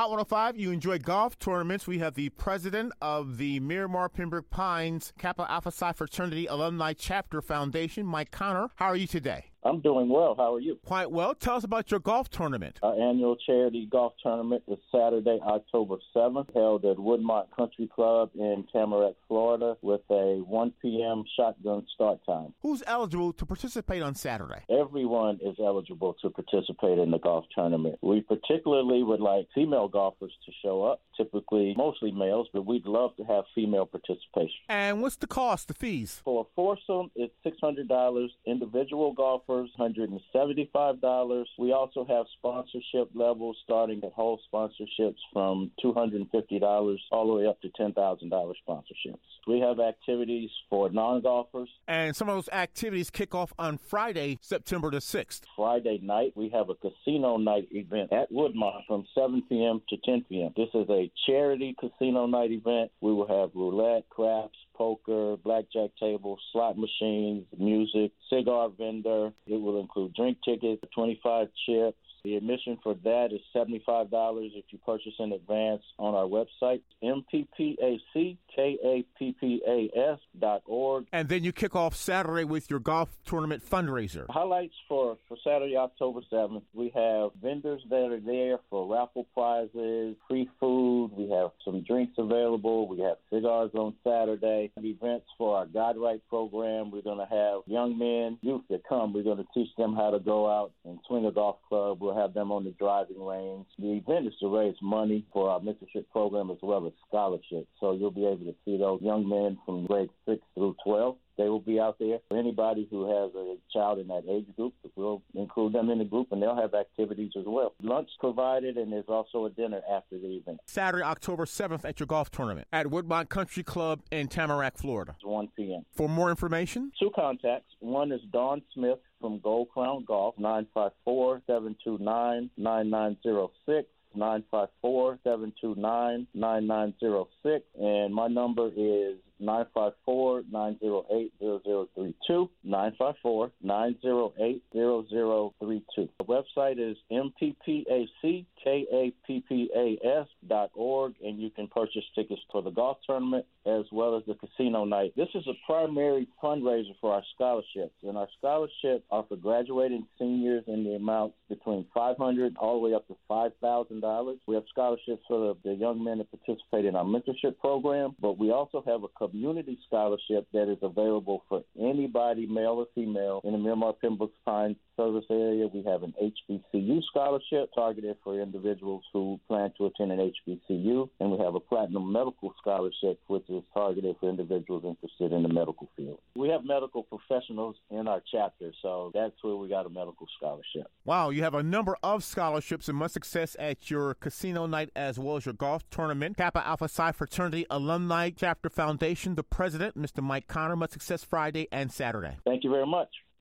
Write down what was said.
Hot 105, you enjoy golf tournaments. We have the president of the Miramar Pembroke Pines Kappa Alpha Psi Fraternity Alumni Chapter Foundation, Mike Connor. How are you today? I'm doing well. How are you? Quite well. Tell us about your golf tournament. Our annual charity golf tournament is Saturday, October 7th, held at Woodmont Country Club in Tamarac, Florida, with a 1 p.m. shotgun start time. Who's eligible to participate on Saturday? Everyone is eligible to participate in the golf tournament. We particularly would like female golfers to show up, typically mostly males, but we'd love to have female participation. And what's the cost, the fees? For a foursome, it's $600. Individual golfers, $175. We also have sponsorship levels starting at whole sponsorships from $250 all the way up to $10,000 sponsorships. We have activities for non golfers. And some of those activities kick off on Friday, September the 6th. Friday night, we have a casino night event at Woodmont from 7 p.m. to 10 p.m. This is a charity casino night event. We will have roulette, craps, poker, blackjack tables, slot machines, music, cigar vendor. It will include drink tickets, 25 chips, the admission for that is $75 if you purchase in advance on our website, mppackapas.org. And then you kick off Saturday with your golf tournament fundraiser. Highlights for, for Saturday, October 7th, we have vendors that are there for raffle prizes, free food, we have some drinks available, we have cigars on Saturday, events for our Guide Right program. We're going to have young men, youth that come, we're going to teach them how to go out and swing a golf club. We'll have them on the driving range. The event is to raise money for our mentorship program as well as scholarships. So you'll be able to see those young men from grade 6 through 12 they will be out there. For anybody who has a child in that age group, we'll include them in the group and they'll have activities as well. Lunch provided, and there's also a dinner after the event. Saturday, October 7th at your golf tournament at Woodmont Country Club in Tamarac, Florida. It's 1 p.m. For more information, two contacts. One is Dawn Smith from Gold Crown Golf, 954 729 9906. 954-729-9906 and my number is 954-908-0032 954-908-0032 the website is mppackapas.org and you can purchase tickets for the golf tournament as well as the casino night this is a primary fundraiser for our scholarships and our scholarships are for graduating seniors in the amount between 500 all the way up to $5,000 we have scholarships for the, the young men that participate in our mentorship program but we also have a community scholarship that is available for anybody, male or female, in the Miramar Pembroke Pines service area. We have an HBCU scholarship targeted for individuals who plan to attend an HBCU, and we have a platinum medical scholarship, which is targeted for individuals interested in the medical field. We have medical professionals in our chapter, so that's where we got a medical scholarship. Wow, you have a number of scholarships and much success at your casino night as well as your golf tournament. Kappa Alpha Psi Fraternity Alumni Chapter Foundation, the president, Mr. Mike Connor, much success Friday and Saturday. Thank you very much.